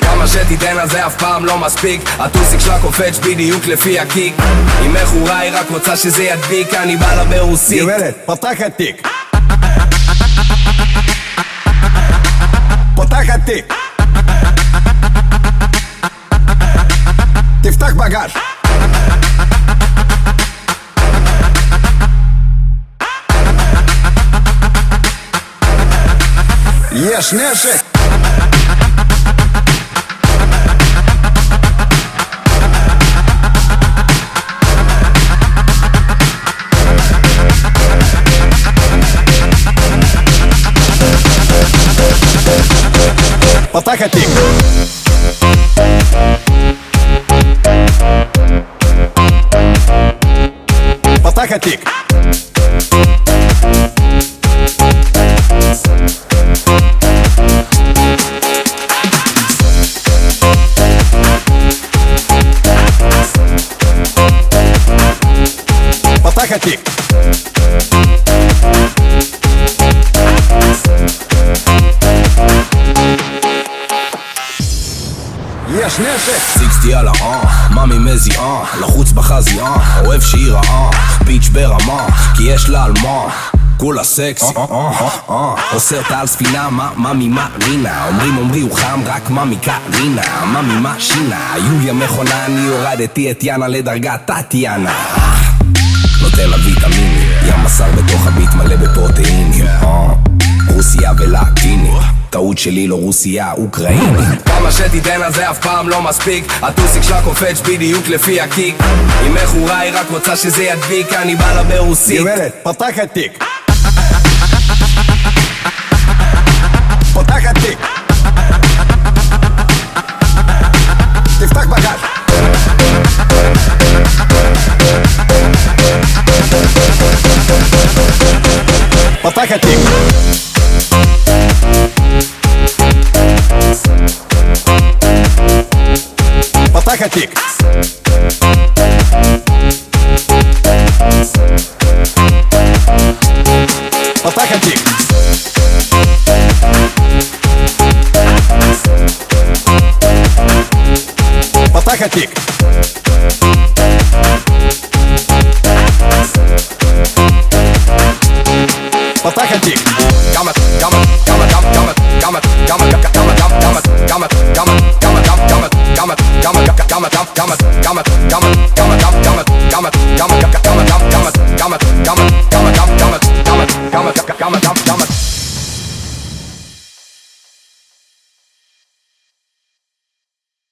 כמה, שתיתן על זה אף פעם לא מספיק. הטוסיק שלה קופץ בדיוק לפי הקיק. אם מכורה היא רק רוצה שזה ידביק אני בא לה ברוסית. גברת, פותחת תיק багаж. Ешь, неши. Потакать их. наркотик Потахотик. יש נשק סיקסטי על האה, מאמי מזיעה, לחוץ בחזי אה, אוהב שהיא רעה, ביץ' ברמה, כי יש לה על מה. כולה סקסי, עושה אותה על ספינה, מה, מה רינה אומרים אומרי הוא חם, רק מאמי קרינה מאמי מה שינה, יוליה מכונה, אני הורדתי את יאנה לדרגת טטיאנה. נותן לה ויטמינים, ים בשר בתוך הביט מלא ולטינית טעות שלי לא רוסיה, אוקראינית כמה שתיתן על זה אף פעם לא מספיק. הטוסיק שלה קופץ בדיוק לפי הקיק. אם מכורה היא רק רוצה שזה ידביק אני בא לה ברוסית. גברת, פותחת תיק. פותחת תיק. תפתח בגש פותחת תיק Traffic. Папаха Пик. Папаха Пик. jammer, jammer, jammer, jammer, jammer.